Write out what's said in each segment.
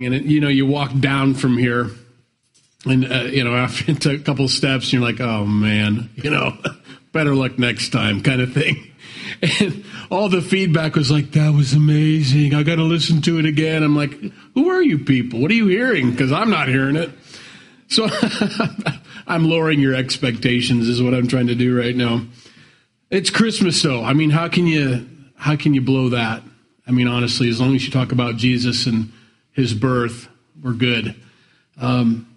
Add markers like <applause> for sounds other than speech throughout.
and it, you know you walk down from here and uh, you know <laughs> after a couple steps you're like oh man <laughs> you know better luck next time kind of thing. <laughs> And all the feedback was like that was amazing. I got to listen to it again. I'm like who are you people? What are you hearing? Because i'm not hearing it. So i'm lowering your expectations is what i'm trying to do right now. It's christmas though. I mean how can you how can you blow that? I mean honestly as long as you talk about jesus and his birth we're good um,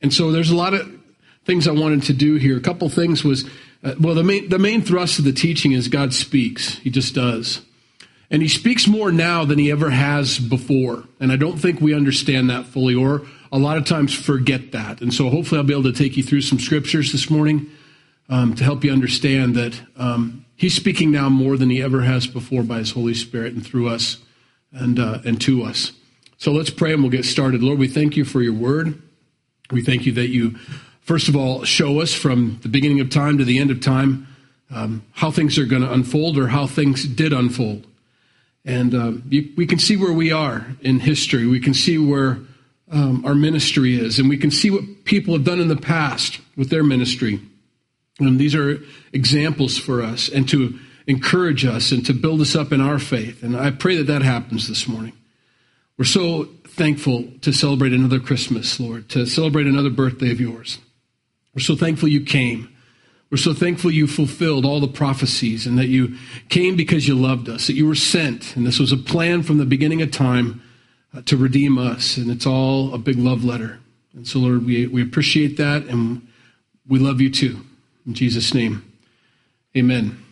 and so there's a lot of things I wanted to do here. A couple things was, uh, well, the main, the main thrust of the teaching is God speaks. He just does. And he speaks more now than he ever has before. And I don't think we understand that fully or a lot of times forget that. And so hopefully I'll be able to take you through some scriptures this morning um, to help you understand that um, he's speaking now more than he ever has before by his Holy Spirit and through us and, uh, and to us. So let's pray and we'll get started. Lord, we thank you for your word. We thank you that you, first of all, show us from the beginning of time to the end of time um, how things are going to unfold or how things did unfold. And um, you, we can see where we are in history. We can see where um, our ministry is, and we can see what people have done in the past with their ministry. And these are examples for us and to encourage us and to build us up in our faith. And I pray that that happens this morning. We're so thankful to celebrate another Christmas, Lord, to celebrate another birthday of yours. We're so thankful you came. We're so thankful you fulfilled all the prophecies and that you came because you loved us, that you were sent. And this was a plan from the beginning of time uh, to redeem us. And it's all a big love letter. And so, Lord, we, we appreciate that and we love you too. In Jesus' name, amen.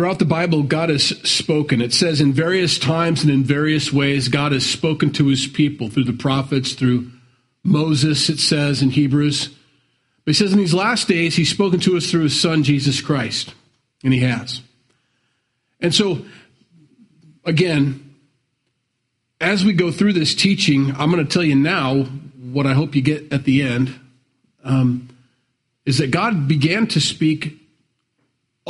Throughout the Bible, God has spoken. It says in various times and in various ways, God has spoken to his people through the prophets, through Moses, it says in Hebrews. But he says in these last days, he's spoken to us through his son, Jesus Christ. And he has. And so, again, as we go through this teaching, I'm going to tell you now what I hope you get at the end um, is that God began to speak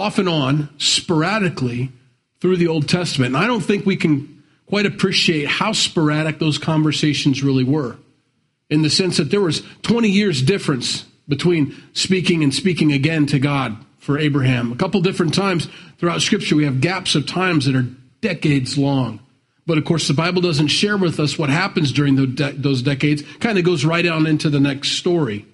off and on, sporadically through the Old Testament. And I don't think we can quite appreciate how sporadic those conversations really were, in the sense that there was 20 years difference between speaking and speaking again to God for Abraham. A couple different times throughout Scripture, we have gaps of times that are decades long. But of course, the Bible doesn't share with us what happens during those decades, kind of goes right on into the next story.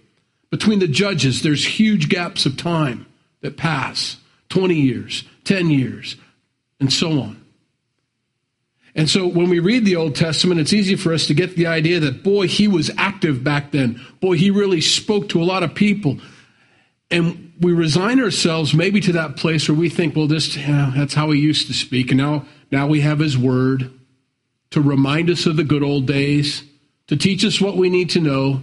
Between the judges, there's huge gaps of time that pass. 20 years, 10 years, and so on. And so when we read the Old Testament, it's easy for us to get the idea that, boy, he was active back then. Boy, he really spoke to a lot of people. And we resign ourselves maybe to that place where we think, well, this, yeah, that's how he used to speak. And now, now we have his word to remind us of the good old days, to teach us what we need to know.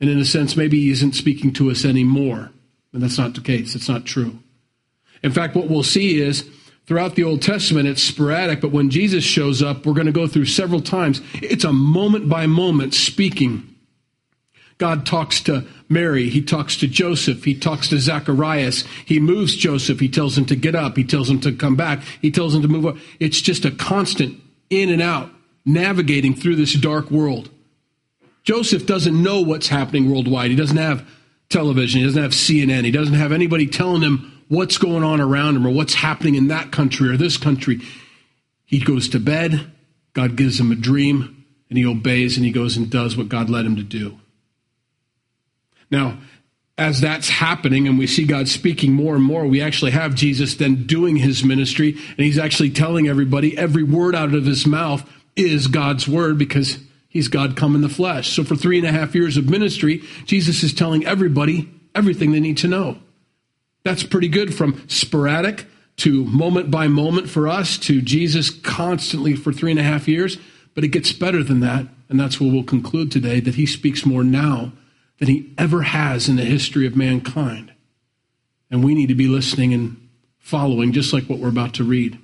And in a sense, maybe he isn't speaking to us anymore. And that's not the case. It's not true. In fact, what we'll see is throughout the Old Testament, it's sporadic, but when Jesus shows up, we're going to go through several times. It's a moment by moment speaking. God talks to Mary. He talks to Joseph. He talks to Zacharias. He moves Joseph. He tells him to get up. He tells him to come back. He tells him to move up. It's just a constant in and out, navigating through this dark world. Joseph doesn't know what's happening worldwide. He doesn't have television. He doesn't have CNN. He doesn't have anybody telling him what's going on around him or what's happening in that country or this country. He goes to bed, God gives him a dream, and he obeys and he goes and does what God led him to do. Now, as that's happening and we see God speaking more and more, we actually have Jesus then doing his ministry, and he's actually telling everybody every word out of his mouth is God's word because he's God come in the flesh. So for three and a half years of ministry, Jesus is telling everybody everything they need to know. That's pretty good from sporadic to moment by moment for us to Jesus constantly for three and a half years. But it gets better than that. And that's what we'll conclude today that he speaks more now than he ever has in the history of mankind. And we need to be listening and following, just like what we're about to read.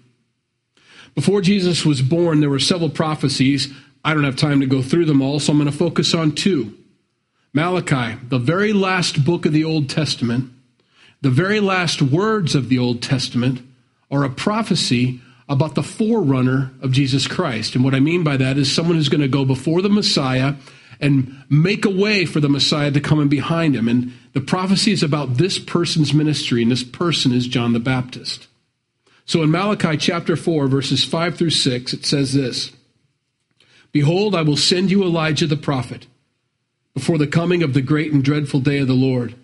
Before Jesus was born, there were several prophecies. I don't have time to go through them all, so I'm going to focus on two. Malachi, the very last book of the Old Testament, the very last words of the Old Testament are a prophecy about the forerunner of Jesus Christ. And what I mean by that is someone who's going to go before the Messiah and make a way for the Messiah to come in behind him. And the prophecy is about this person's ministry, and this person is John the Baptist. So in Malachi chapter 4, verses 5 through 6, it says this Behold, I will send you Elijah the prophet before the coming of the great and dreadful day of the Lord.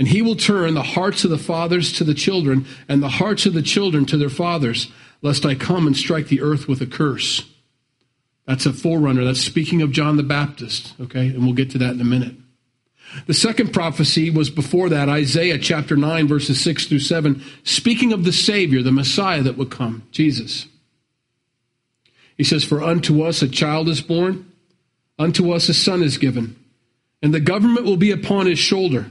And he will turn the hearts of the fathers to the children, and the hearts of the children to their fathers, lest I come and strike the earth with a curse. That's a forerunner. That's speaking of John the Baptist, okay? And we'll get to that in a minute. The second prophecy was before that, Isaiah chapter 9, verses 6 through 7, speaking of the Savior, the Messiah that would come, Jesus. He says, For unto us a child is born, unto us a son is given, and the government will be upon his shoulder,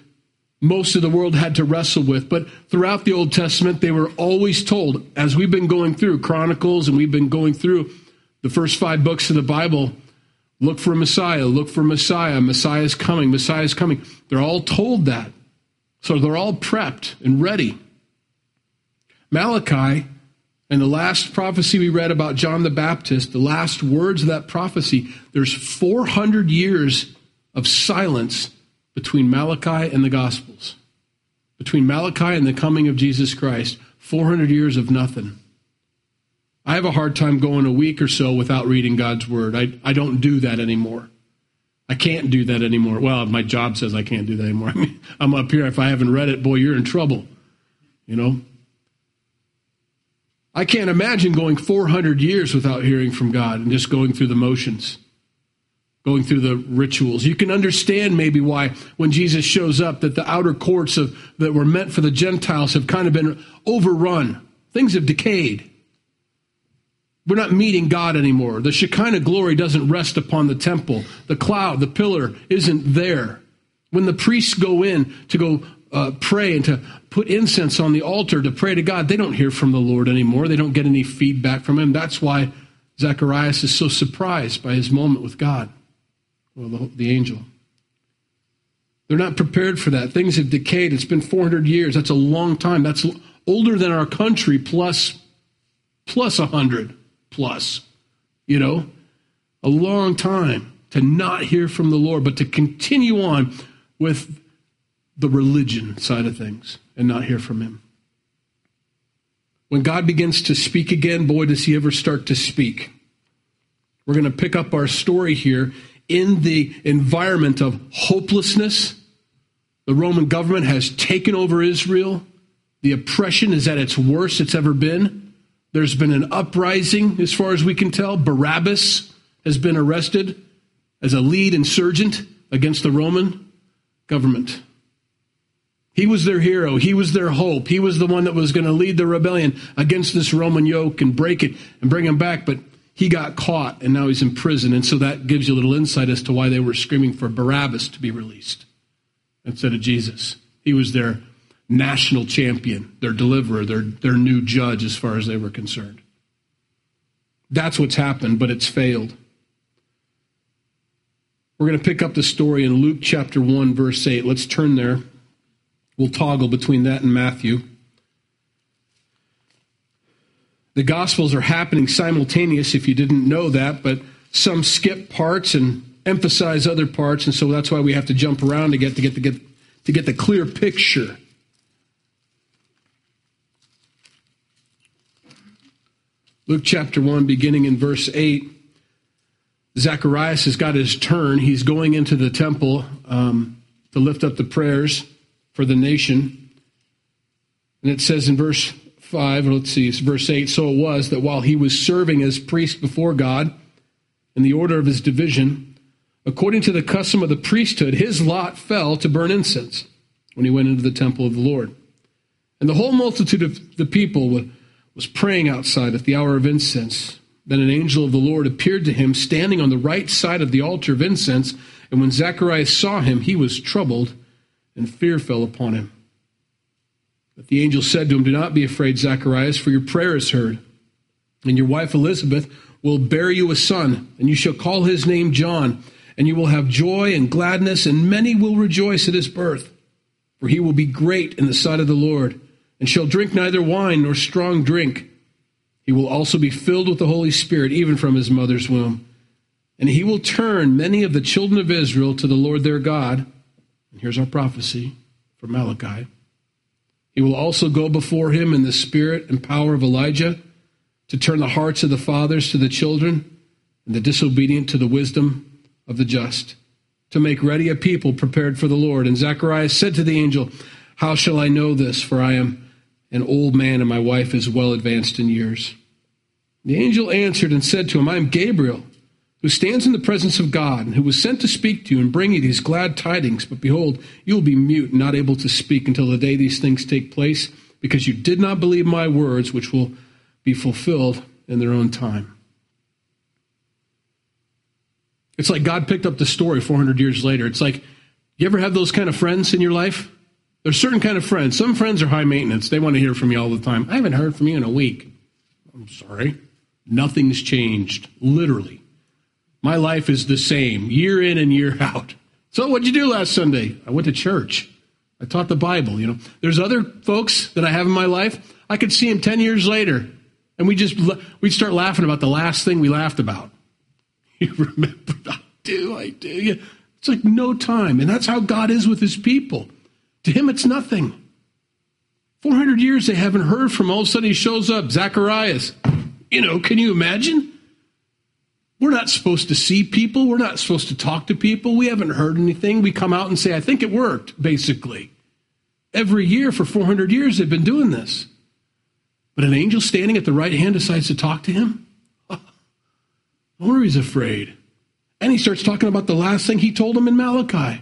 most of the world had to wrestle with, but throughout the Old Testament, they were always told, as we've been going through Chronicles and we've been going through the first five books of the Bible, look for Messiah, look for Messiah, Messiah's coming, Messiah's coming. They're all told that. So they're all prepped and ready. Malachi and the last prophecy we read about John the Baptist, the last words of that prophecy, there's 400 years of silence between Malachi and the Gospels. Between Malachi and the coming of Jesus Christ, 400 years of nothing. I have a hard time going a week or so without reading God's Word. I, I don't do that anymore. I can't do that anymore. Well, my job says I can't do that anymore. <laughs> I mean, I'm up here. If I haven't read it, boy, you're in trouble. You know? I can't imagine going 400 years without hearing from God and just going through the motions, going through the rituals. You can understand maybe why when Jesus shows up that the outer courts of that were meant for the Gentiles have kind of been overrun. Things have decayed. We're not meeting God anymore. The Shekinah glory doesn't rest upon the temple. The cloud, the pillar isn't there. When the priests go in to go uh, pray and to put incense on the altar to pray to God, they don't hear from the Lord anymore. They don't get any feedback from Him. That's why Zacharias is so surprised by his moment with God, well, the, the angel. They're not prepared for that. Things have decayed. It's been 400 years. That's a long time. That's older than our country plus plus 100 plus, you know, a long time to not hear from the Lord, but to continue on with the religion side of things and not hear from Him. When God begins to speak again, boy, does He ever start to speak. We're going to pick up our story here in the environment of hopelessness. The Roman government has taken over Israel. The oppression is at its worst it's ever been. There's been an uprising, as far as we can tell. Barabbas has been arrested as a lead insurgent against the Roman government. He was their hero. He was their hope. He was the one that was going to lead the rebellion against this Roman yoke and break it and bring him back. But he got caught and now he's in prison. And so that gives you a little insight as to why they were screaming for Barabbas to be released instead of Jesus. He was their national champion, their deliverer, their, their new judge as far as they were concerned. That's what's happened, but it's failed. We're going to pick up the story in Luke chapter 1, verse 8. Let's turn there. We'll toggle between that and Matthew. The Gospels are happening simultaneous, if you didn't know that, but some skip parts and emphasize other parts, and so that's why we have to jump around to get to get to get to get the clear picture. Luke chapter 1, beginning in verse 8, Zacharias has got his turn. He's going into the temple um, to lift up the prayers for the nation. And it says in verse 5, let's see, verse 8 So it was that while he was serving as priest before God in the order of his division, according to the custom of the priesthood, his lot fell to burn incense when he went into the temple of the Lord. And the whole multitude of the people was praying outside at the hour of incense Then an angel of the Lord appeared to him, standing on the right side of the altar of incense. And when Zacharias saw him, he was troubled, and fear fell upon him. But the angel said to him, Do not be afraid, Zacharias, for your prayer is heard. And your wife Elizabeth will bear you a son, and you shall call his name John. And you will have joy and gladness, and many will rejoice at his birth. For he will be great in the sight of the Lord, and shall drink neither wine nor strong drink he will also be filled with the Holy Spirit, even from his mother's womb. And he will turn many of the children of Israel to the Lord their God. And here's our prophecy from Malachi. He will also go before him in the spirit and power of Elijah to turn the hearts of the fathers to the children and the disobedient to the wisdom of the just, to make ready a people prepared for the Lord. And Zacharias said to the angel, How shall I know this? For I am an old man and my wife is well advanced in years. The angel answered and said to him, I am Gabriel, who stands in the presence of God, and who was sent to speak to you and bring you these glad tidings. But behold, you will be mute, and not able to speak until the day these things take place, because you did not believe my words, which will be fulfilled in their own time. It's like God picked up the story 400 years later. It's like, you ever have those kind of friends in your life? There's certain kind of friends. Some friends are high maintenance. They want to hear from you all the time. I haven't heard from you in a week. I'm sorry. Nothing's changed, literally. My life is the same, year in and year out. So, what'd you do last Sunday? I went to church. I taught the Bible. You know, there's other folks that I have in my life. I could see them ten years later, and we just we'd start laughing about the last thing we laughed about. <laughs> You remember? I do. I do. Yeah. It's like no time, and that's how God is with His people. To Him, it's nothing. 400 years they haven't heard from. All of a sudden, He shows up. Zacharias. You know, can you imagine? We're not supposed to see people. We're not supposed to talk to people. We haven't heard anything. We come out and say, I think it worked, basically. Every year for 400 years, they've been doing this. But an angel standing at the right hand decides to talk to him? <laughs> Oh, he's afraid. And he starts talking about the last thing he told him in Malachi.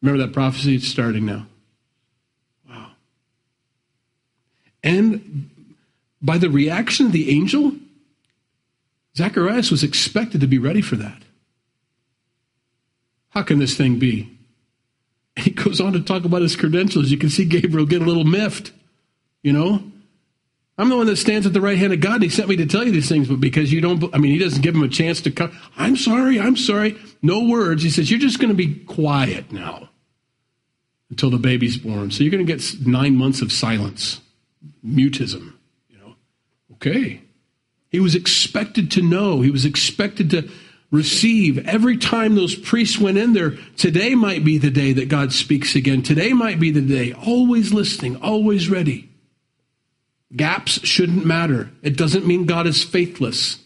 Remember that prophecy? It's starting now. Wow. And by the reaction of the angel, Zacharias was expected to be ready for that. How can this thing be? He goes on to talk about his credentials. You can see Gabriel get a little miffed. You know, I'm the one that stands at the right hand of God. And he sent me to tell you these things, but because you don't, I mean, he doesn't give him a chance to come. I'm sorry, I'm sorry. No words. He says, You're just going to be quiet now until the baby's born. So you're going to get nine months of silence, mutism. You know? Okay. He was expected to know. He was expected to receive. Every time those priests went in there, today might be the day that God speaks again. Today might be the day. Always listening, always ready. Gaps shouldn't matter. It doesn't mean God is faithless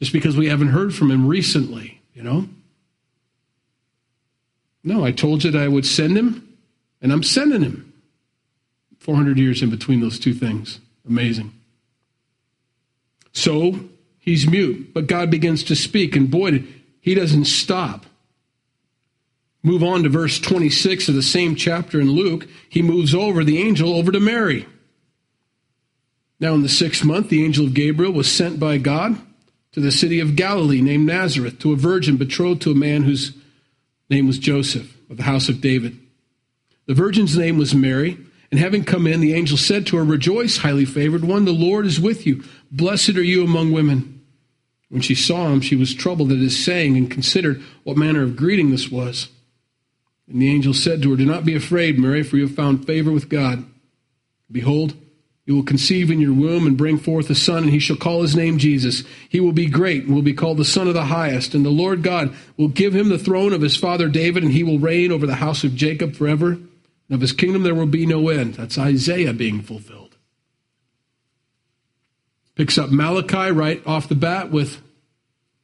just because we haven't heard from him recently, you know? No, I told you that I would send him, and I'm sending him. 400 years in between those two things. Amazing. So he's mute, but God begins to speak, and boy, he doesn't stop. Move on to verse 26 of the same chapter in Luke. He moves over the angel over to Mary. Now, in the sixth month, the angel of Gabriel was sent by God to the city of Galilee named Nazareth to a virgin betrothed to a man whose name was Joseph of the house of David. The virgin's name was Mary. And having come in, the angel said to her, Rejoice, highly favored one, the Lord is with you. Blessed are you among women. When she saw him, she was troubled at his saying and considered what manner of greeting this was. And the angel said to her, Do not be afraid, Mary, for you have found favor with God. Behold, you will conceive in your womb and bring forth a son, and he shall call his name Jesus. He will be great and will be called the Son of the Highest. And the Lord God will give him the throne of his father David, and he will reign over the house of Jacob forever And of his kingdom there will be no end. That's Isaiah being fulfilled. Picks up Malachi right off the bat with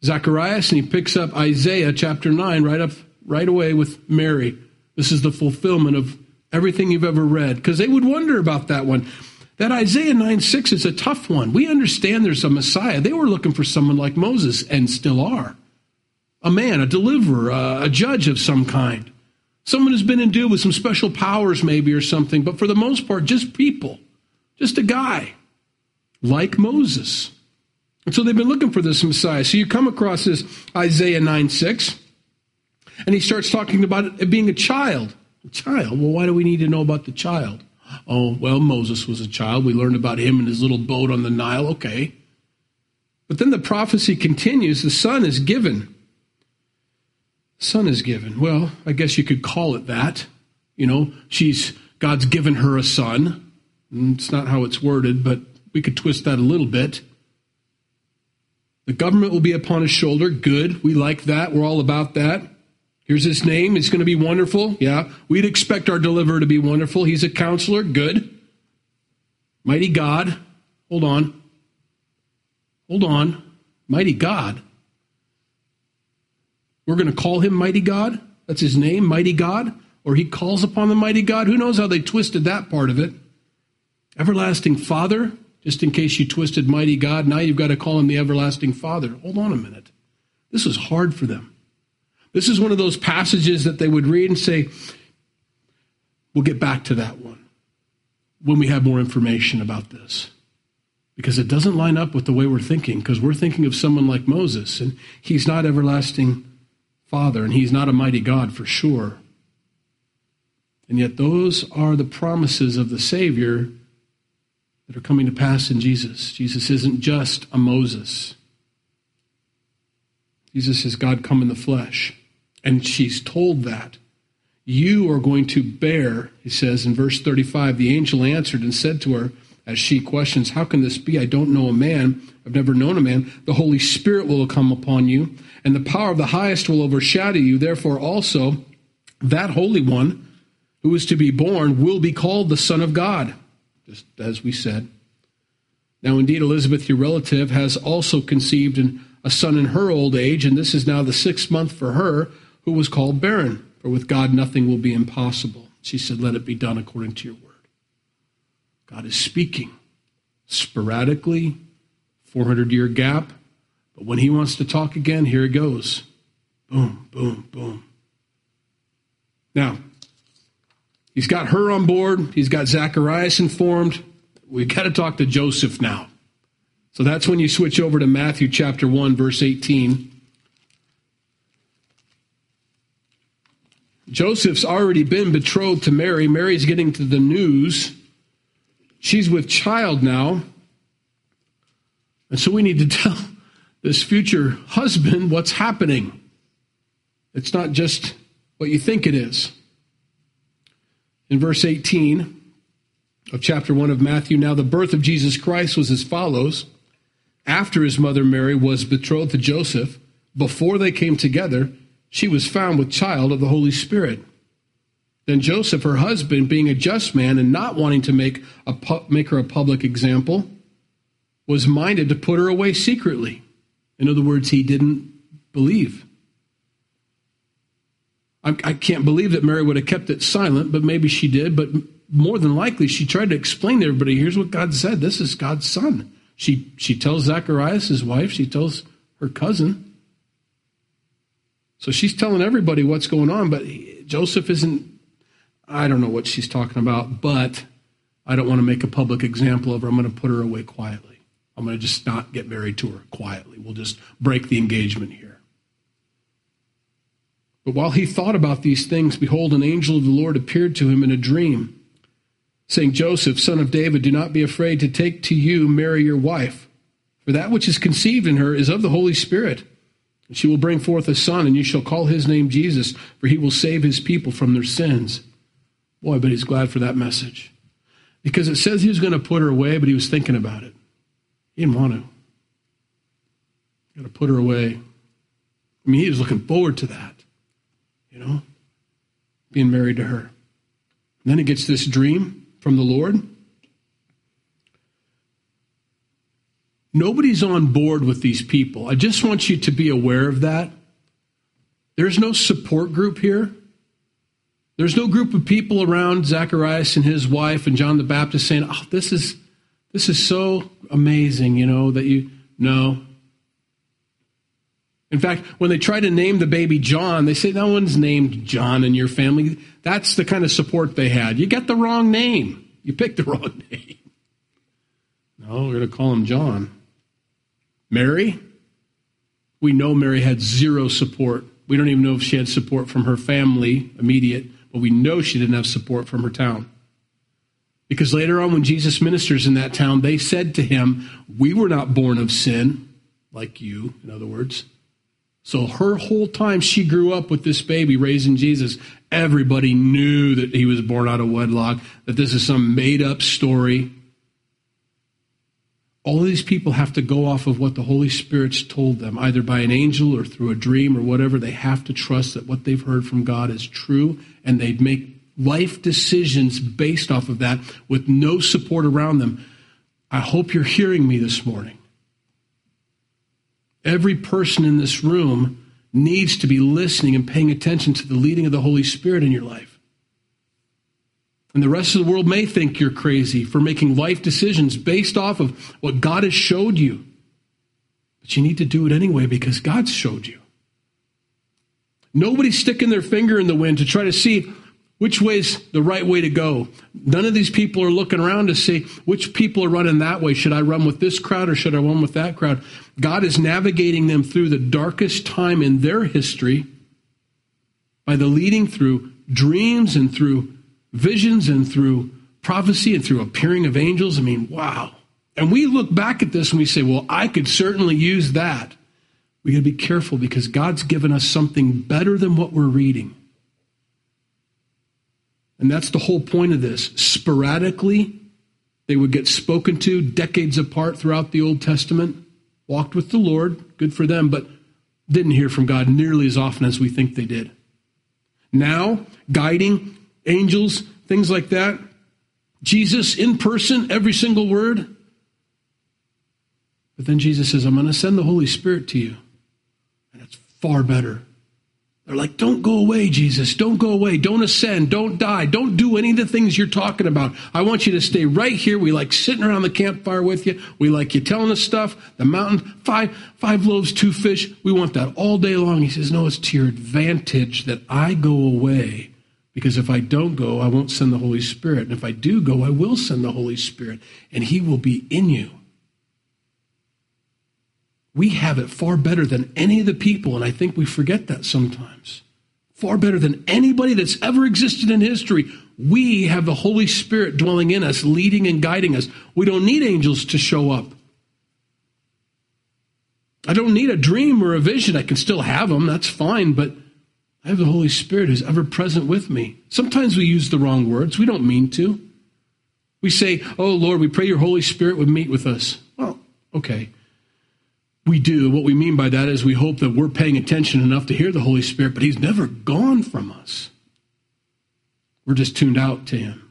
Zacharias, and he picks up Isaiah chapter 9 right up right away with Mary. This is the fulfillment of everything you've ever read. Because they would wonder about that one. That Isaiah 9 6 is a tough one. We understand there's a Messiah. They were looking for someone like Moses and still are. A man, a deliverer, a judge of some kind. Someone who's been endued with some special powers, maybe, or something, but for the most part, just people, just a guy like Moses. And so they've been looking for this Messiah. So you come across this Isaiah 9 6, and he starts talking about it being a child. A child? Well, why do we need to know about the child? Oh, well, Moses was a child. We learned about him and his little boat on the Nile. Okay. But then the prophecy continues the son is given. Son is given. Well, I guess you could call it that. You know, she's God's given her a son. Mm, it's not how it's worded, but we could twist that a little bit. The government will be upon his shoulder. Good. We like that. We're all about that. Here's his name. It's going to be wonderful. Yeah. We'd expect our deliverer to be wonderful. He's a counselor. Good. Mighty God. Hold on. Hold on. Mighty God. We're going to call him Mighty God. That's his name, Mighty God. Or he calls upon the Mighty God. Who knows how they twisted that part of it? Everlasting Father just in case you twisted mighty God, now you've got to call him the everlasting Father. Hold on a minute. This is hard for them. This is one of those passages that they would read and say, We'll get back to that one when we have more information about this. Because it doesn't line up with the way we're thinking, because we're thinking of someone like Moses, and he's not everlasting Father, and he's not a mighty God for sure. And yet, those are the promises of the Savior that are coming to pass in Jesus. Jesus isn't just a Moses. Jesus is God come in the flesh. And she's told that. You are going to bear, he says in verse 35. The angel answered and said to her, as she questions, How can this be? I don't know a man. I've never known a man. The Holy Spirit will come upon you, and the power of the highest will overshadow you. Therefore, also, that Holy One who is to be born will be called the Son of God just as we said. Now, indeed, Elizabeth, your relative, has also conceived a son in her old age, and this is now the sixth month for her, who was called barren. For with God nothing will be impossible. She said, Let it be done according to your word. God is speaking sporadically, 400 year gap, but when he wants to talk again, here it goes. Boom, boom, boom. Now, He's got her on board. He's got Zacharias informed. We've got to talk to Joseph now. So that's when you switch over to Matthew chapter 1, verse 18. Joseph's already been betrothed to Mary. Mary's getting to the news. She's with child now. And so we need to <laughs> tell this future husband what's happening. It's not just what you think it is in verse 18 of chapter 1 of Matthew. Now, the birth of Jesus Christ was as follows. After his mother Mary was betrothed to Joseph, before they came together, she was found with child of the Holy Spirit. Then Joseph, her husband, being a just man and not wanting to make, a, make her a public example, was minded to put her away secretly. In other words, he didn't believe. I, I can't believe that Mary would have kept it silent, but maybe she did. But more than likely, she tried to explain to everybody here's what God said. This is God's son. She, she tells Zacharias, his wife, she tells her cousin. So she's telling everybody what's going on, but Joseph isn't, I don't know what she's talking about, but I don't want to make a public example of her. I'm going to put her away quietly. I'm going to just not get married to her quietly. We'll just break the engagement here. But while he thought about these things, behold, an angel of the Lord appeared to him in a dream, saying, Joseph, son of David, do not be afraid to take to you Mary your wife, for that which is conceived in her is of the Holy Spirit. And she will bring forth a son, and you shall call his name Jesus, for he will save his people from their sins. Boy, but he's glad for that message. Because it says he was going to put her away, but he was thinking about it. He didn't want to. Got to put her away. I mean, he was looking forward to that you know, being married to her. And then he gets this dream from the Lord. Nobody's on board with these people. I just want you to be aware of that. There's no support group here. There's no group of people around Zacharias and his wife and John the Baptist saying, "Oh, this is this is so amazing," you know, that you no. In fact, when they try to name the baby John, they say, No one's named John in your family. That's the kind of support they had. You got the wrong name. You picked the <laughs> wrong name. No, we're going to call him John. Mary, we know Mary had zero support. We don't even know if she had support from her family, immediate, but we know she didn't have support from her town. Because later on, when Jesus ministers in that town, they said to him, We were not born of sin, like you, in other words. So her whole time she grew up with this baby raising Jesus, everybody knew that he was born out of wedlock, that this is some made up story. All these people have to go off of what the Holy Spirit's told them, either by an angel or through a dream or whatever. They have to trust that what they've heard from God is true and they make life decisions based off of that with no support around them. I hope you're hearing me this morning. Every person in this room needs to be listening and paying attention to the leading of the Holy Spirit in your life. And the rest of the world may think you're crazy for making life decisions based off of what God has showed you. But you need to do it anyway because God's showed you. Nobody's sticking their finger in the wind to try to see which way's the right way to go? None of these people are looking around to see which people are running that way. Should I run with this crowd or should I run with that crowd? God is navigating them through the darkest time in their history by the leading through dreams and through visions and through prophecy and through appearing of angels. I mean, wow. And we look back at this and we say, well, I could certainly use that. We got to be careful because God's given us something better than what we're reading. And that's the whole point of this. Sporadically, they would get spoken to decades apart throughout the Old Testament, walked with the Lord, good for them, but didn't hear from God nearly as often as we think they did. Now, guiding angels, things like that. Jesus in person, every single word. But then Jesus says, I'm going to send the Holy Spirit to you. And it's far better they're like, don't go away, Jesus. Don't go away. Don't ascend. Don't die. Don't do any of the things you're talking about. I want you to stay right here. We like sitting around the campfire with you. We like you telling us stuff. The mountain, five, five loaves, two fish. We want that all day long. He says, no, it's to your advantage that I go away. Because if I don't go, I won't send the Holy Spirit. And if I do go, I will send the Holy Spirit. And He will be in you. We have it far better than any of the people, and I think we forget that sometimes. Far better than anybody that's ever existed in history. We have the Holy Spirit dwelling in us, leading and guiding us. We don't need angels to show up. I don't need a dream or a vision. I can still have them, that's fine, but I have the Holy Spirit who's ever present with me. Sometimes we use the wrong words. We don't mean to. We say, Oh Lord, we pray your Holy Spirit would meet with us. Well, okay we do. What we mean by that is we hope that we're paying attention enough to hear the Holy Spirit, but He's never gone from us. We're just tuned out to Him.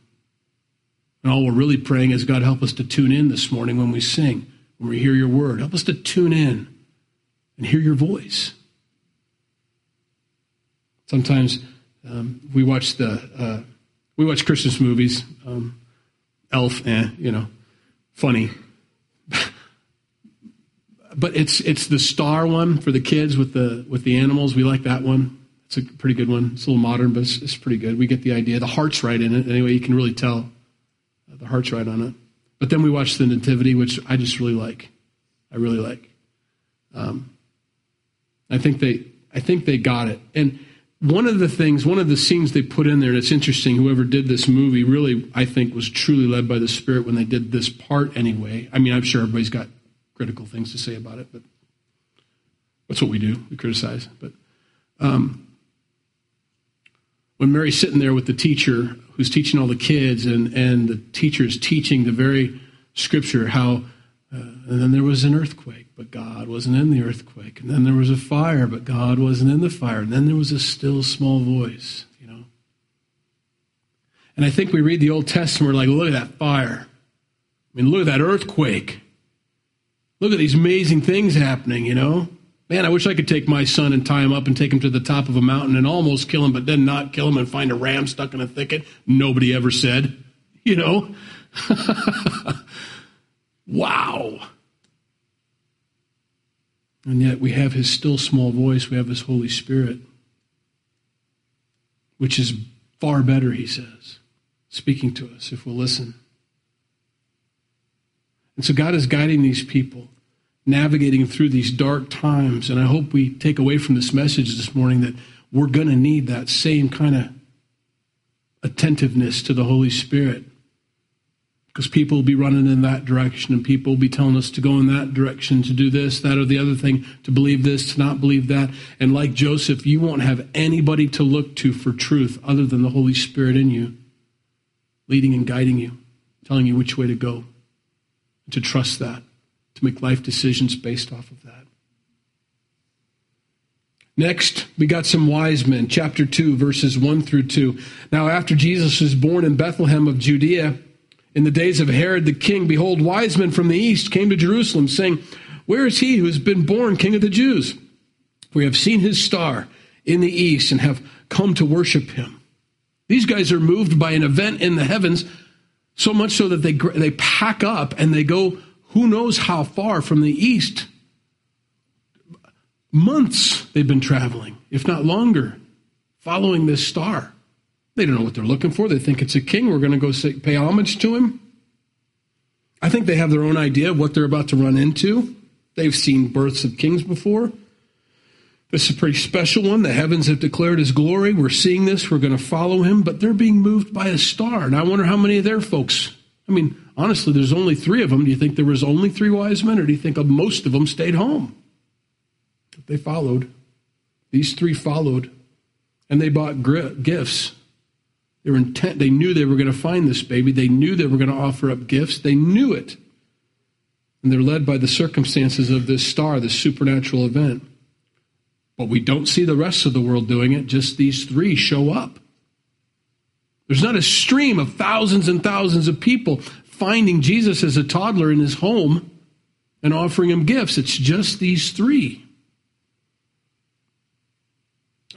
And all we're really praying is God, help us to tune in this morning when we sing, when we hear your word. Help us to tune in and hear your voice. Sometimes um, we watch the uh, we watch Christmas movies. Um, Elf, eh, you know, funny but it's it's the star one for the kids with the with the animals. We like that one. It's a pretty good one. It's a little modern, but it's, it's pretty good. We get the idea. The heart's right in it. Anyway, you can really tell the heart's right on it. But then we watch the Nativity, which I just really like. I really like. Um, I think they I think they got it. And one of the things, one of the scenes they put in there, and it's interesting. Whoever did this movie really, I think, was truly led by the Spirit when they did this part. Anyway, I mean, I'm sure everybody's got critical things to say about it, but that's what we do. We criticize. But um, when Mary's sitting there with the teacher who's teaching all the kids, and, and the teacher is teaching the very scripture how, uh, and then there was an earthquake, but God wasn't in the earthquake. And then there was a fire, but God wasn't in the fire. And then there was a still small voice, you know. And I think we read the Old Testament, we're like, look at that fire. I mean, look at that earthquake. Look at these amazing things happening, you know? Man, I wish I could take my son and tie him up and take him to the top of a mountain and almost kill him, but then not kill him and find a ram stuck in a thicket. Nobody ever said, you know? <laughs> wow. And yet we have his still small voice, we have his Holy Spirit, which is far better, he says, speaking to us if we'll listen. And so God is guiding these people. navigating through these dark times. And I hope we take away from this message this morning that we're going to need that same kind of attentiveness to the Holy Spirit. Because people will be running in that direction, and people will be telling us to go in that direction, to do this, that, or the other thing, to believe this, to not believe that. And like Joseph, you won't have anybody to look to for truth other than the Holy Spirit in you, leading and guiding you, telling you which way to go, to trust that, to make life decisions based off of that. Next, we got some wise men, chapter 2, verses 1 through 2. Now, after Jesus was born in Bethlehem of Judea, in the days of Herod the king, behold, wise men from the east came to Jerusalem, saying, Where is he who has been born king of the Jews? We have seen his star in the east and have come to worship him. These guys are moved by an event in the heavens, so much so that they, they pack up and they go who knows how far from the east Months they've been traveling, if not longer, following this star. They don't know what they're looking for. They think it's a king. We're going to go say, pay homage to him. I think they have their own idea of what they're about to run into. They've seen births of kings before. This is a pretty special one. The heavens have declared his glory. We're seeing this. We're going to follow him, but they're being moved by a star. And I wonder how many of their folks. I mean, honestly, there's only three of them. Do you think there was only three wise men, or do you think most of them stayed home? They followed. These three followed, and they bought gifts. They were intent. They knew they were going to find this baby. They knew they were going to offer up gifts. They knew it, and they're led by the circumstances of this star, this supernatural event. But we don't see the rest of the world doing it. Just these three show up. There's not a stream of thousands and thousands of people finding Jesus as a toddler in his home and offering him gifts. It's just these three.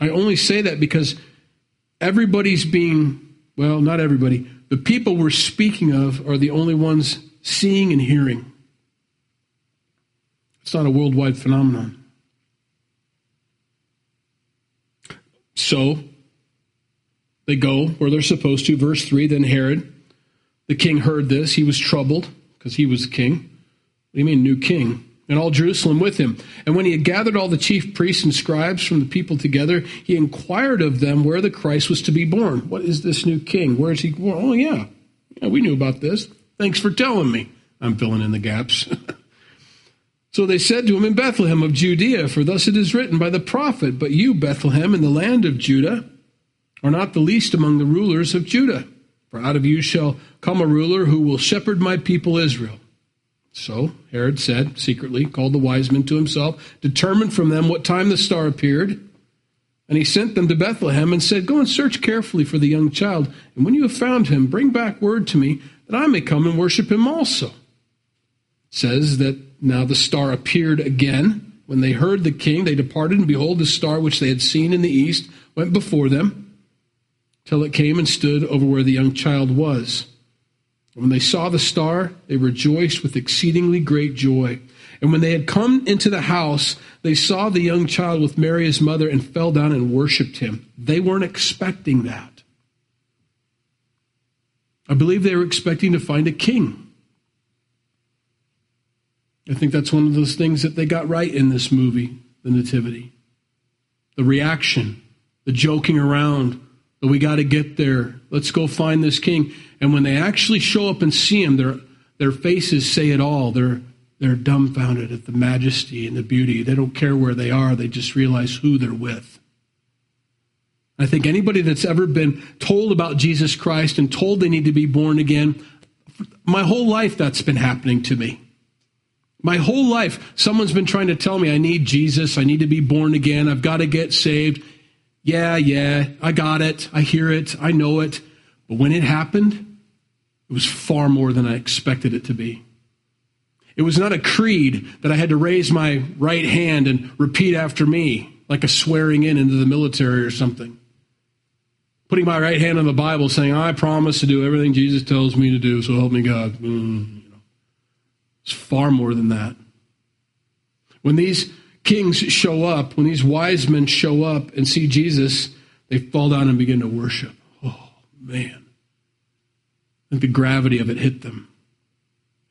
I only say that because everybody's being, well, not everybody, the people we're speaking of are the only ones seeing and hearing. It's not a worldwide phenomenon. So they go where they're supposed to. Verse 3 Then Herod, the king, heard this. He was troubled because he was king. What do you mean, new king? and all Jerusalem with him. And when he had gathered all the chief priests and scribes from the people together, he inquired of them where the Christ was to be born. What is this new king? Where is he born? Oh, yeah. Yeah, we knew about this. Thanks for telling me. I'm filling in the gaps. <laughs> so they said to him in Bethlehem of Judea, for thus it is written by the prophet, But you, Bethlehem, in the land of Judah, are not the least among the rulers of Judah. For out of you shall come a ruler who will shepherd my people Israel. So Herod said, secretly, called the wise men to himself, determined from them what time the star appeared. And he sent them to Bethlehem and said, Go and search carefully for the young child, and when you have found him, bring back word to me that I may come and worship him also. It says that now the star appeared again. When they heard the king, they departed, and behold, the star which they had seen in the east went before them, till it came and stood over where the young child was. When they saw the star, they rejoiced with exceedingly great joy. And when they had come into the house, they saw the young child with Mary his mother and fell down and worshiped him. They weren't expecting that. I believe they were expecting to find a king. I think that's one of those things that they got right in this movie, The Nativity. The reaction, the joking around, that we got to get there. Let's go find this king. And when they actually show up and see him, their, their faces say it all. They're, they're dumbfounded at the majesty and the beauty. They don't care where they are, they just realize who they're with. I think anybody that's ever been told about Jesus Christ and told they need to be born again, my whole life that's been happening to me. My whole life, someone's been trying to tell me I need Jesus, I need to be born again, I've got to get saved. Yeah, yeah, I got it, I hear it, I know it. But when it happened, it was far more than I expected it to be. It was not a creed that I had to raise my right hand and repeat after me, like a swearing in into the military or something. Putting my right hand on the Bible saying, I promise to do everything Jesus tells me to do, so help me God. Mm. It's far more than that. When these kings show up, when these wise men show up and see Jesus, they fall down and begin to worship. Oh, man. And the gravity of it hit them.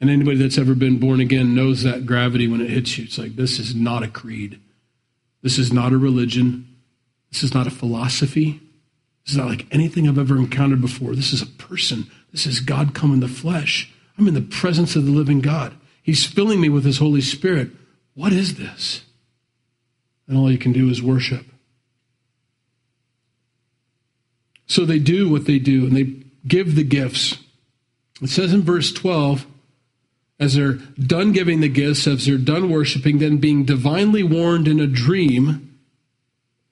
And anybody that's ever been born again knows that gravity when it hits you. It's like, this is not a creed. This is not a religion. This is not a philosophy. This is not like anything I've ever encountered before. This is a person. This is God come in the flesh. I'm in the presence of the living God. He's filling me with His Holy Spirit. What is this? And all you can do is worship. So they do what they do, and they give the gifts. It says in verse 12, as they're done giving the gifts, as they're done worshiping, then being divinely warned in a dream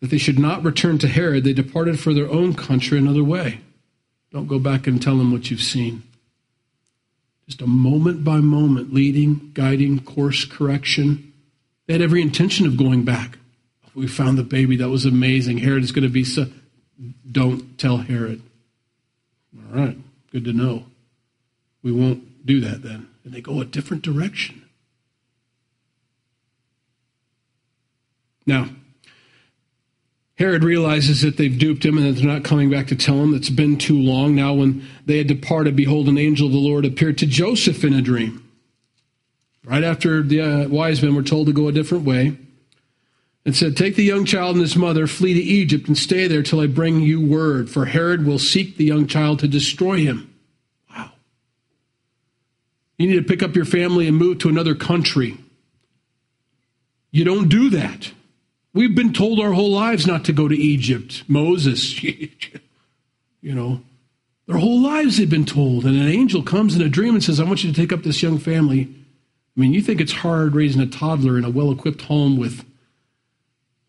that they should not return to Herod, they departed for their own country another way. Don't go back and tell them what you've seen. Just a moment by moment, leading, guiding, course correction. They had every intention of going back. We found the baby. That was amazing. Herod is going to be so. Don't tell Herod. All right, good to know. We won't do that then and they go a different direction. Now, Herod realizes that they've duped him and that they're not coming back to tell him. It's been too long. Now, when they had departed, behold, an angel of the Lord appeared to Joseph in a dream. Right after the uh, wise men were told to go a different way, and said, Take the young child and his mother, flee to Egypt, and stay there till I bring you word, for Herod will seek the young child to destroy him. Wow. You need to pick up your family and move to another country. You don't do that. We've been told our whole lives not to go to Egypt. Moses, <laughs> you know, their whole lives they've been told. And an angel comes in a dream and says, I want you to take up this young family. I mean, you think it's hard raising a toddler in a well equipped home with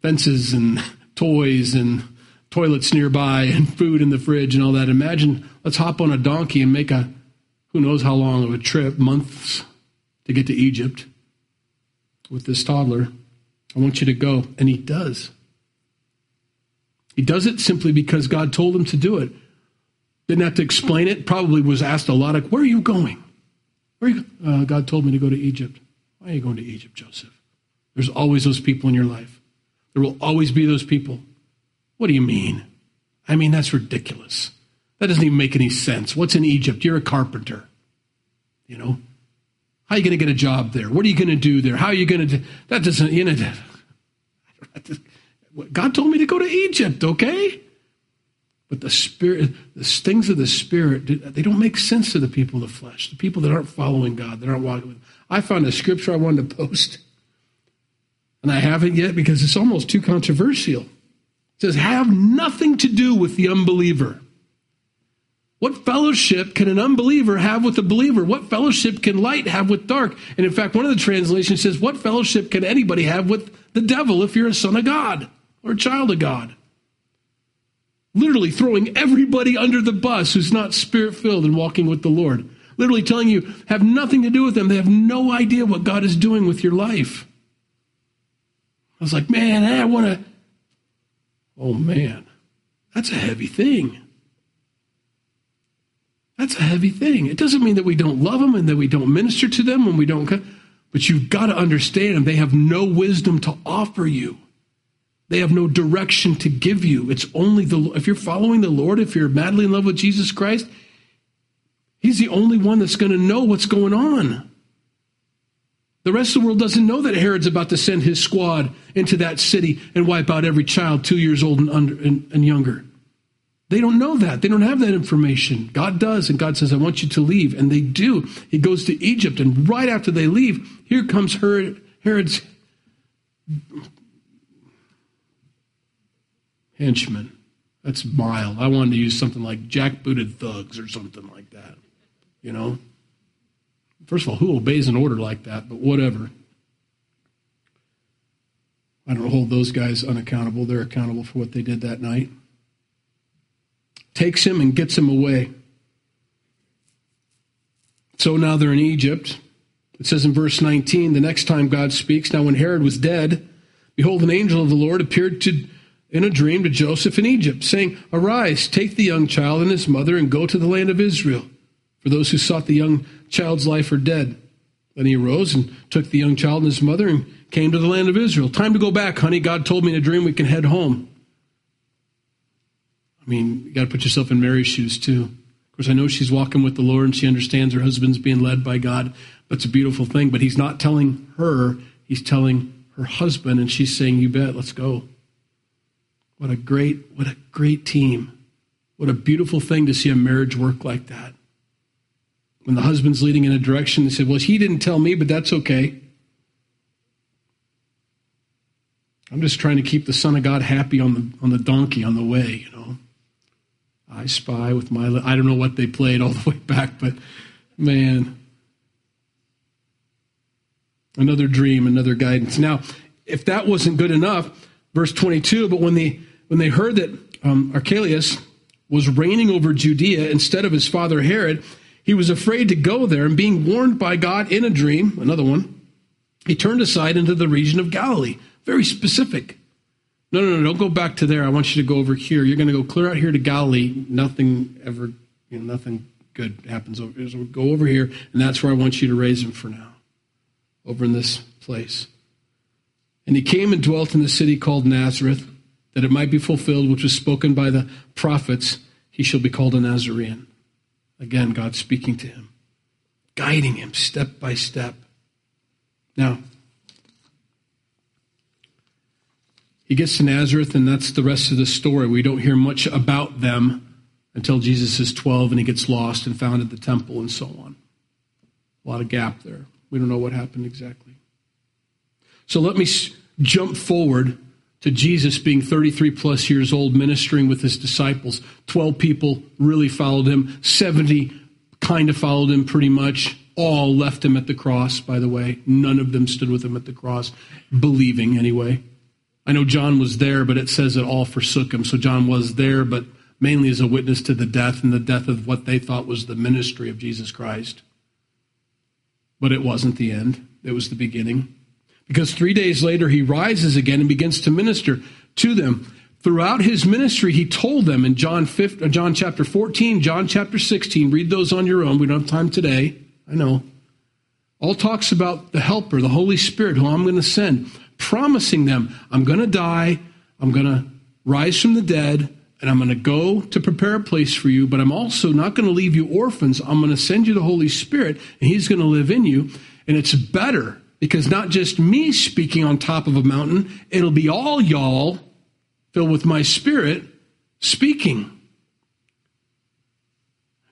fences and <laughs> toys and toilets nearby and food in the fridge and all that. Imagine, let's hop on a donkey and make a who knows how long of a trip, months to get to Egypt with this toddler. I want you to go. And he does. He does it simply because God told him to do it. Didn't have to explain it. Probably was asked a lot of, Where are you going? Where you uh, God told me to go to Egypt. Why are you going to Egypt, Joseph? There's always those people in your life. There will always be those people. What do you mean? I mean, that's ridiculous. That doesn't even make any sense. What's in Egypt? You're a carpenter. You know? How are you going to get a job there? What are you going to do there? How are you going to do that? Doesn't, you know, <laughs> God told me to go to Egypt, okay? But the spirit, the things of the spirit, they don't make sense to the people of the flesh, the people that aren't following God, that aren't walking with. I found a scripture I wanted to post, and I haven't yet because it's almost too controversial. It says, "Have nothing to do with the unbeliever." What fellowship can an unbeliever have with a believer? What fellowship can light have with dark? And in fact, one of the translations says, What fellowship can anybody have with the devil if you're a son of God or a child of God? Literally throwing everybody under the bus who's not spirit filled and walking with the Lord. Literally telling you, have nothing to do with them. They have no idea what God is doing with your life. I was like, man, I want to. Oh, man, that's a heavy thing. That's a heavy thing. It doesn't mean that we don't love them and that we don't minister to them when we don't. But you've got to understand they have no wisdom to offer you. They have no direction to give you. It's only the if you're following the Lord, if you're madly in love with Jesus Christ, He's the only one that's going to know what's going on. The rest of the world doesn't know that Herod's about to send his squad into that city and wipe out every child two years old and, under, and, and younger. They don't know that. They don't have that information. God does, and God says, I want you to leave. And they do. He goes to Egypt, and right after they leave, here comes Herod, Herod's henchman. That's mild. I wanted to use something like jackbooted thugs or something like that. You know? First of all, who obeys an order like that? But whatever. I don't hold those guys unaccountable. They're accountable for what they did that night takes him and gets him away. So now they're in Egypt. It says in verse 19, the next time God speaks, now when Herod was dead, behold, an angel of the Lord appeared to in a dream to Joseph in Egypt, saying, Arise, take the young child and his mother, and go to the land of Israel. For those who sought the young child's life are dead. Then he arose and took the young child and his mother and came to the land of Israel. Time to go back, honey. God told me in a dream we can head home. I mean, you got to put yourself in Mary's shoes too. Of course, I know she's walking with the Lord and she understands her husband's being led by God. That's a beautiful thing. But he's not telling her, he's telling her husband, and she's saying, You bet, let's go. What a great, what a great team. What a beautiful thing to see a marriage work like that. When the husband's leading in a direction, they said, Well, he didn't tell me, but that's okay. I'm just trying to keep the Son of God happy on the on the donkey on the way, you know. I spy with my I don't know what they played all the way back, but man. Another dream, another guidance. Now, if that wasn't good enough, verse 22, but when they when they heard that um, Archelaus was reigning over Judea instead of his father Herod, he was afraid to go there, and being warned by God in a dream, another one, he turned aside into the region of Galilee. Very specific. No, no, no, don't go back to there. I want you to go over here. You're going to go clear out here to Galilee. Nothing ever, you know, nothing good happens over here. So go over here, and that's where I want you to raise him for now, over in this place. And he came and dwelt in the city called Nazareth, that it might be fulfilled, which was spoken by the prophets, he shall be called a Nazarene. Again, God speaking to him, guiding him step by step. Now, he gets to Nazareth, and that's the rest of the story. We don't hear much about them until Jesus is 12 and he gets lost and found at the temple and so on. A lot of gap there. We don't know what happened exactly. So let me jump forward to Jesus being 33 plus years old, ministering with his disciples. 12 people really followed him, 70 kind of followed him pretty much. All left him at the cross, by the way. None of them stood with him at the cross, believing anyway. I know John was there, but it says it all forsook him. So John was there, but mainly as a witness to the death and the death of what they thought was the ministry of Jesus Christ. But it wasn't the end, it was the beginning because three days later he rises again and begins to minister to them. Throughout his ministry, he told them in John, 5, uh, John chapter 14, John chapter 16, read those on your own. We don't have time today. I know. All talks about the Helper, the Holy Spirit, who I'm going to send, promising them, I'm going to die, I'm going to rise from the dead, and I'm going to go to prepare a place for you, but I'm also not going to leave you orphans. I'm going to send you the Holy Spirit, and He's going to live in you. And it's better because not just me speaking on top of a mountain, it'll be all y'all filled with my spirit speaking.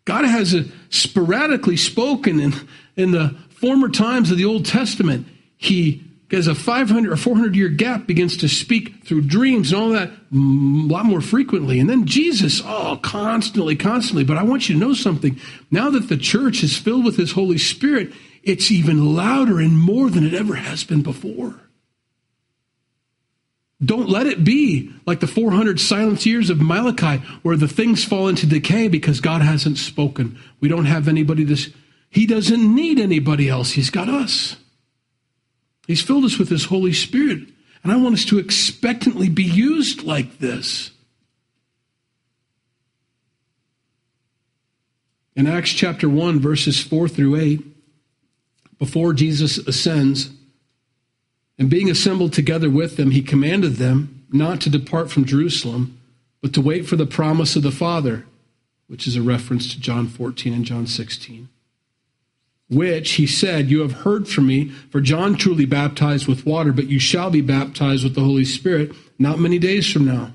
God has sporadically spoken in, in the former times of the Old Testament. He has a 500 or 400 year gap, begins to speak through dreams and all that a lot more frequently. And then Jesus, oh, constantly, constantly. But I want you to know something. Now that the church is filled with His Holy Spirit, it's even louder and more than it ever has been before. Don't let it be like the 400 silent years of Malachi where the things fall into decay because God hasn't spoken. We don't have anybody to. He doesn't need anybody else. He's got us. He's filled us with His Holy Spirit. And I want us to expectantly be used like this. In Acts chapter 1, verses 4 through 8, before Jesus ascends, and being assembled together with them, he commanded them not to depart from Jerusalem, but to wait for the promise of the Father, which is a reference to John 14 and John 16. Which he said, You have heard from me, for John truly baptized with water, but you shall be baptized with the Holy Spirit not many days from now.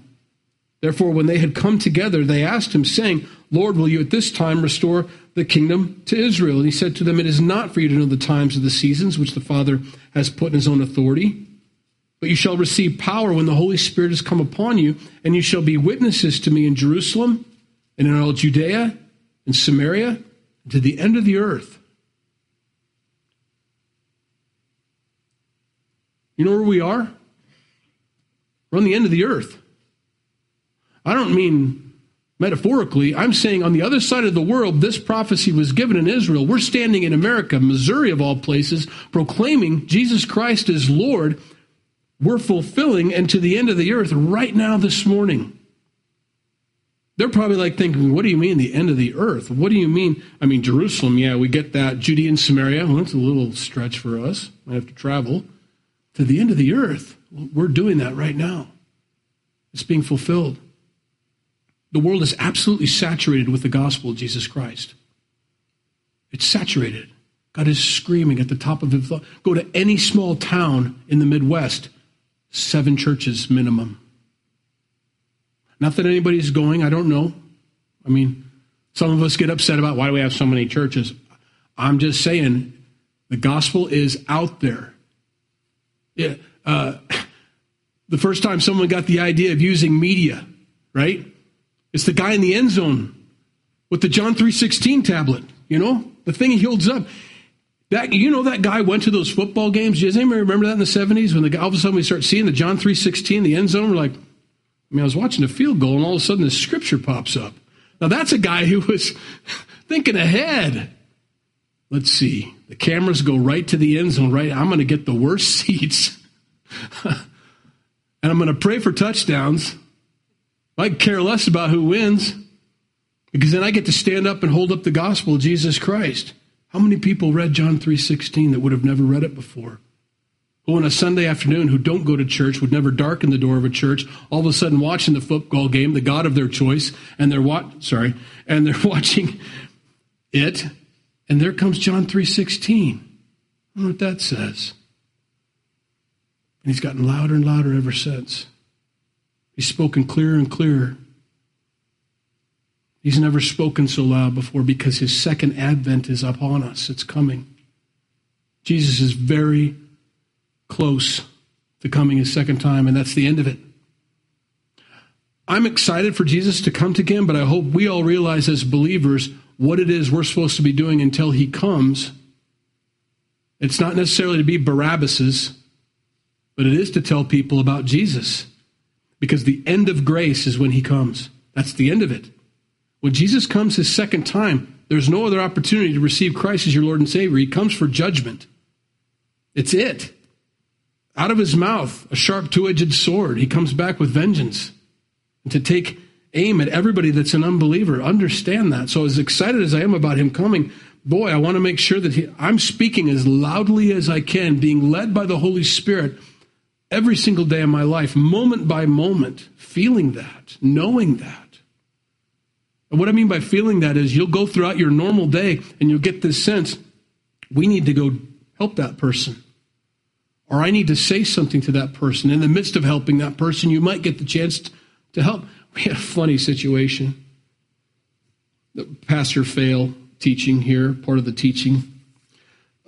Therefore, when they had come together, they asked him, saying, Lord, will you at this time restore the kingdom to Israel? And he said to them, It is not for you to know the times of the seasons which the Father has put in his own authority, but you shall receive power when the Holy Spirit has come upon you, and you shall be witnesses to me in Jerusalem, and in all Judea, and Samaria, and to the end of the earth. You know where we are? We're on the end of the earth. I don't mean metaphorically. I'm saying on the other side of the world, this prophecy was given in Israel. We're standing in America, Missouri of all places, proclaiming Jesus Christ is Lord. We're fulfilling and to the end of the earth right now this morning. They're probably like thinking, what do you mean the end of the earth? What do you mean? I mean, Jerusalem, yeah, we get that. Judea and Samaria, well, that's a little stretch for us. I have to travel to the end of the earth. We're doing that right now. It's being fulfilled. The world is absolutely saturated with the gospel of Jesus Christ. It's saturated. God is screaming at the top of his Go to any small town in the Midwest, seven churches minimum. Not that anybody's going, I don't know. I mean, some of us get upset about why do we have so many churches. I'm just saying the gospel is out there. Yeah, uh, the first time someone got the idea of using media, right? It's the guy in the end zone with the John 3:16 tablet, you know? The thing he holds up. That you know that guy went to those football games. Does anybody remember that in the 70s when the all of a sudden we start seeing the John 3:16 the end zone we're like I mean I was watching a field goal and all of a sudden the scripture pops up. Now that's a guy who was <laughs> thinking ahead. Let's see. The cameras go right to the end zone, right? I'm going to get the worst <laughs> seats. and I'm going to pray for touchdowns. I care less about who wins because then I get to stand up and hold up the gospel of Jesus Christ. How many people read John 3:16 that would have never read it before? Who on a Sunday afternoon who don't go to church would never darken the door of a church, all of a sudden watching the football game, the God of their choice, and they're wa- sorry, and they're <laughs> watching it, and there comes John 3:16. I what that says. And he's gotten louder and louder ever since. He's spoken clearer and clearer. He's never spoken so loud before because his second advent is upon us. It's coming. Jesus is very close to coming his second time, and that's the end of it. I'm excited for Jesus to come again, but I hope we all realize as believers what it is we're supposed to be doing until he comes. It's not necessarily to be Barabbas's, but it is to tell people about Jesus. Because the end of grace is when he comes. That's the end of it. When Jesus comes his second time, there's no other opportunity to receive Christ as your Lord and Savior. He comes for judgment. It's it. Out of his mouth, a sharp two edged sword. He comes back with vengeance. To take aim at everybody that's an unbeliever. Understand that. So, as excited as I am about him coming, boy, I want to make sure that he, I'm speaking as loudly as I can, being led by the Holy Spirit every single day of my life, moment by moment, feeling that, knowing that. And what I mean by feeling that is you'll go throughout your normal day and you'll get this sense we need to go help that person. Or I need to say something to that person. In the midst of helping that person, you might get the chance to help. We had a funny situation. The pastor fail teaching here, part of the teaching.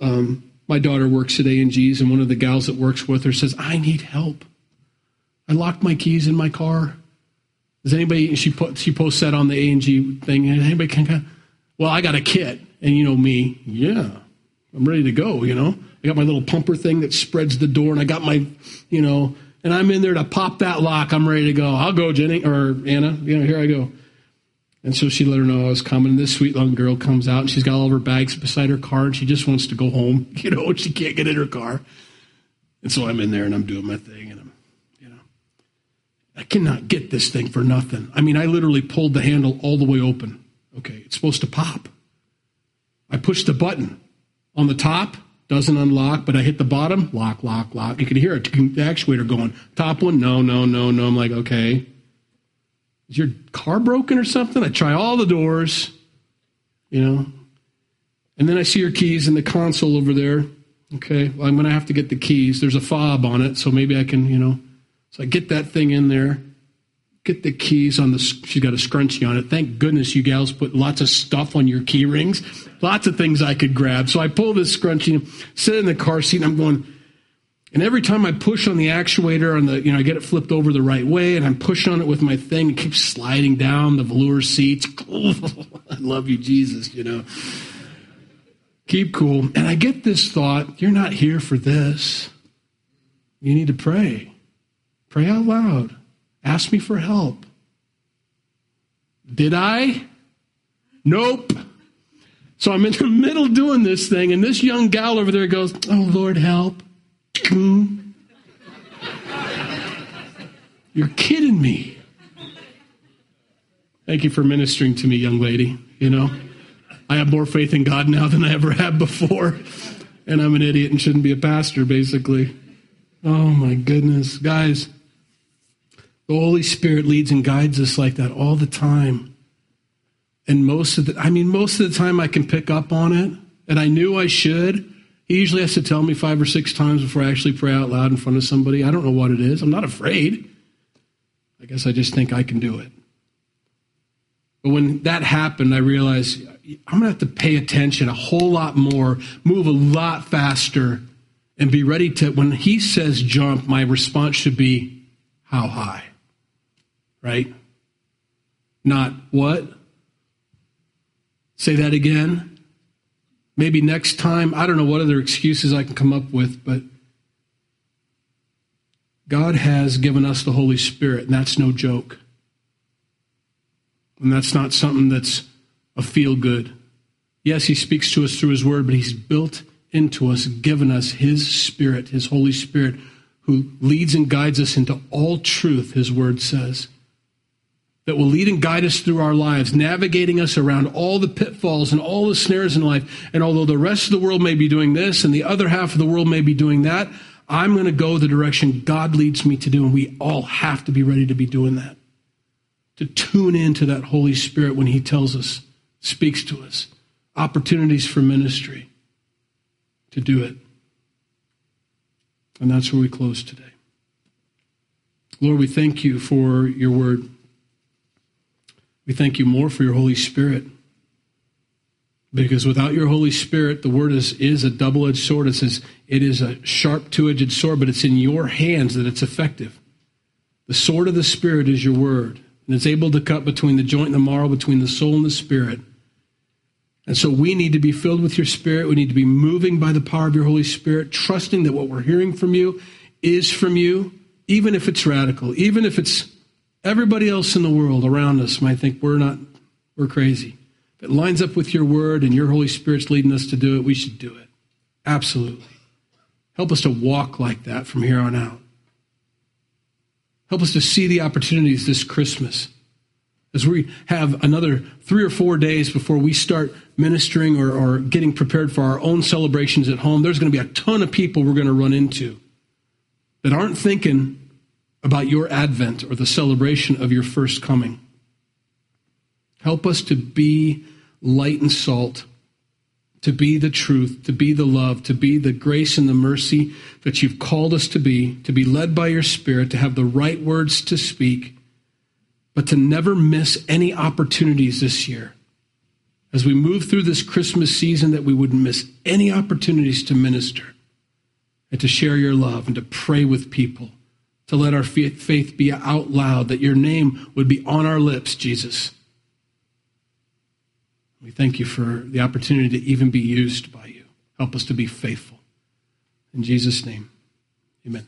Um, my daughter works at A&G's, and one of the gals that works with her says, I need help. I locked my keys in my car. Does anybody, she, put, she posts that on the A&G thing, anybody can, well, I got a kit. And you know me, yeah, I'm ready to go, you know. I got my little pumper thing that spreads the door, and I got my, you know, and I'm in there to pop that lock. I'm ready to go. I'll go, Jenny, or Anna, you know, here I go. And so she let her know I was coming. And this sweet young girl comes out and she's got all of her bags beside her car and she just wants to go home, <laughs> you know, she can't get in her car. And so I'm in there and I'm doing my thing and I'm, you know, I cannot get this thing for nothing. I mean, I literally pulled the handle all the way open. Okay, it's supposed to pop. I pushed the button on the top, doesn't unlock, but I hit the bottom, lock, lock, lock. You can hear it, the actuator going. Top one, no, no, no, no. I'm like, okay. Is your car broken or something? I try all the doors, you know. And then I see your keys in the console over there. Okay, well, I'm going to have to get the keys. There's a fob on it, so maybe I can, you know. So I get that thing in there, get the keys on the. She's got a scrunchie on it. Thank goodness you gals put lots of stuff on your key rings. Lots of things I could grab. So I pull this scrunchie, sit in the car seat, and I'm going, and every time I push on the actuator on the, you know, I get it flipped over the right way and I'm pushing on it with my thing, it keeps sliding down the velour seats. <laughs> I love you, Jesus, you know. Keep cool. And I get this thought, you're not here for this. You need to pray. Pray out loud. Ask me for help. Did I? Nope. So I'm in the <laughs> middle doing this thing, and this young gal over there goes, Oh, Lord, help. You're kidding me. Thank you for ministering to me, young lady. You know, I have more faith in God now than I ever had before. And I'm an idiot and shouldn't be a pastor, basically. Oh my goodness. Guys, The Holy Spirit leads and guides us like that all the time. And most of the, I mean, most of the time I can pick up on it, and I knew I should. He usually has to tell me five or six times before I actually pray out loud in front of somebody. I don't know what it is. I'm not afraid. I guess I just think I can do it. But when that happened, I realized I'm going to have to pay attention a whole lot more, move a lot faster, and be ready to, when he says jump, my response should be, how high? Right? Not what? Say that again. Maybe next time. I don't know what other excuses I can come up with, but God has given us the Holy Spirit, and that's no joke. And that's not something that's a feel good. Yes, he speaks to us through his word, but he's built into us, given us his spirit, his Holy Spirit, who leads and guides us into all truth, his word says. That will lead and guide us through our lives, navigating us around all the pitfalls and all the snares in life. And although the rest of the world may be doing this and the other half of the world may be doing that, I'm going to go the direction God leads me to do. And we all have to be ready to be doing that to tune into that Holy Spirit when He tells us, speaks to us, opportunities for ministry, to do it. And that's where we close today. Lord, we thank you for your word. We thank you more for your Holy Spirit. Because without your Holy Spirit, the word is, is a double edged sword. It says it is a sharp, two edged sword, but it's in your hands that it's effective. The sword of the Spirit is your word and it's able to cut between the joint and the marrow, between the soul and the spirit. And so we need to be filled with your spirit. We need to be moving by the power of your Holy Spirit, trusting that what we're hearing from you is from you, even if it's radical, even if it's everybody else in the world around us might think we're not, we're crazy. If it lines up with your word and your Holy Spirit's leading us to do it, we should do it. Absolutely. Help us to walk like that from here on out. Help us to see the opportunities this Christmas. As we have another three or four days before we start ministering or, or getting prepared for our own celebrations at home, there's going to be a ton of people we're going to run into that aren't thinking about your advent or the celebration of your first coming. Help us to be light and salt to be the truth, to be the love, to be the grace and the mercy that you've called us to be, to be led by your Spirit, to have the right words to speak, but to never miss any opportunities this year. As we move through this Christmas season, that we wouldn't miss any opportunities to minister and to share your love and to pray with people, to let our faith be out loud, that your name would be on our lips, Jesus we thank you for the opportunity to even be used by you. Help us to be faithful. In Jesus' name, amen.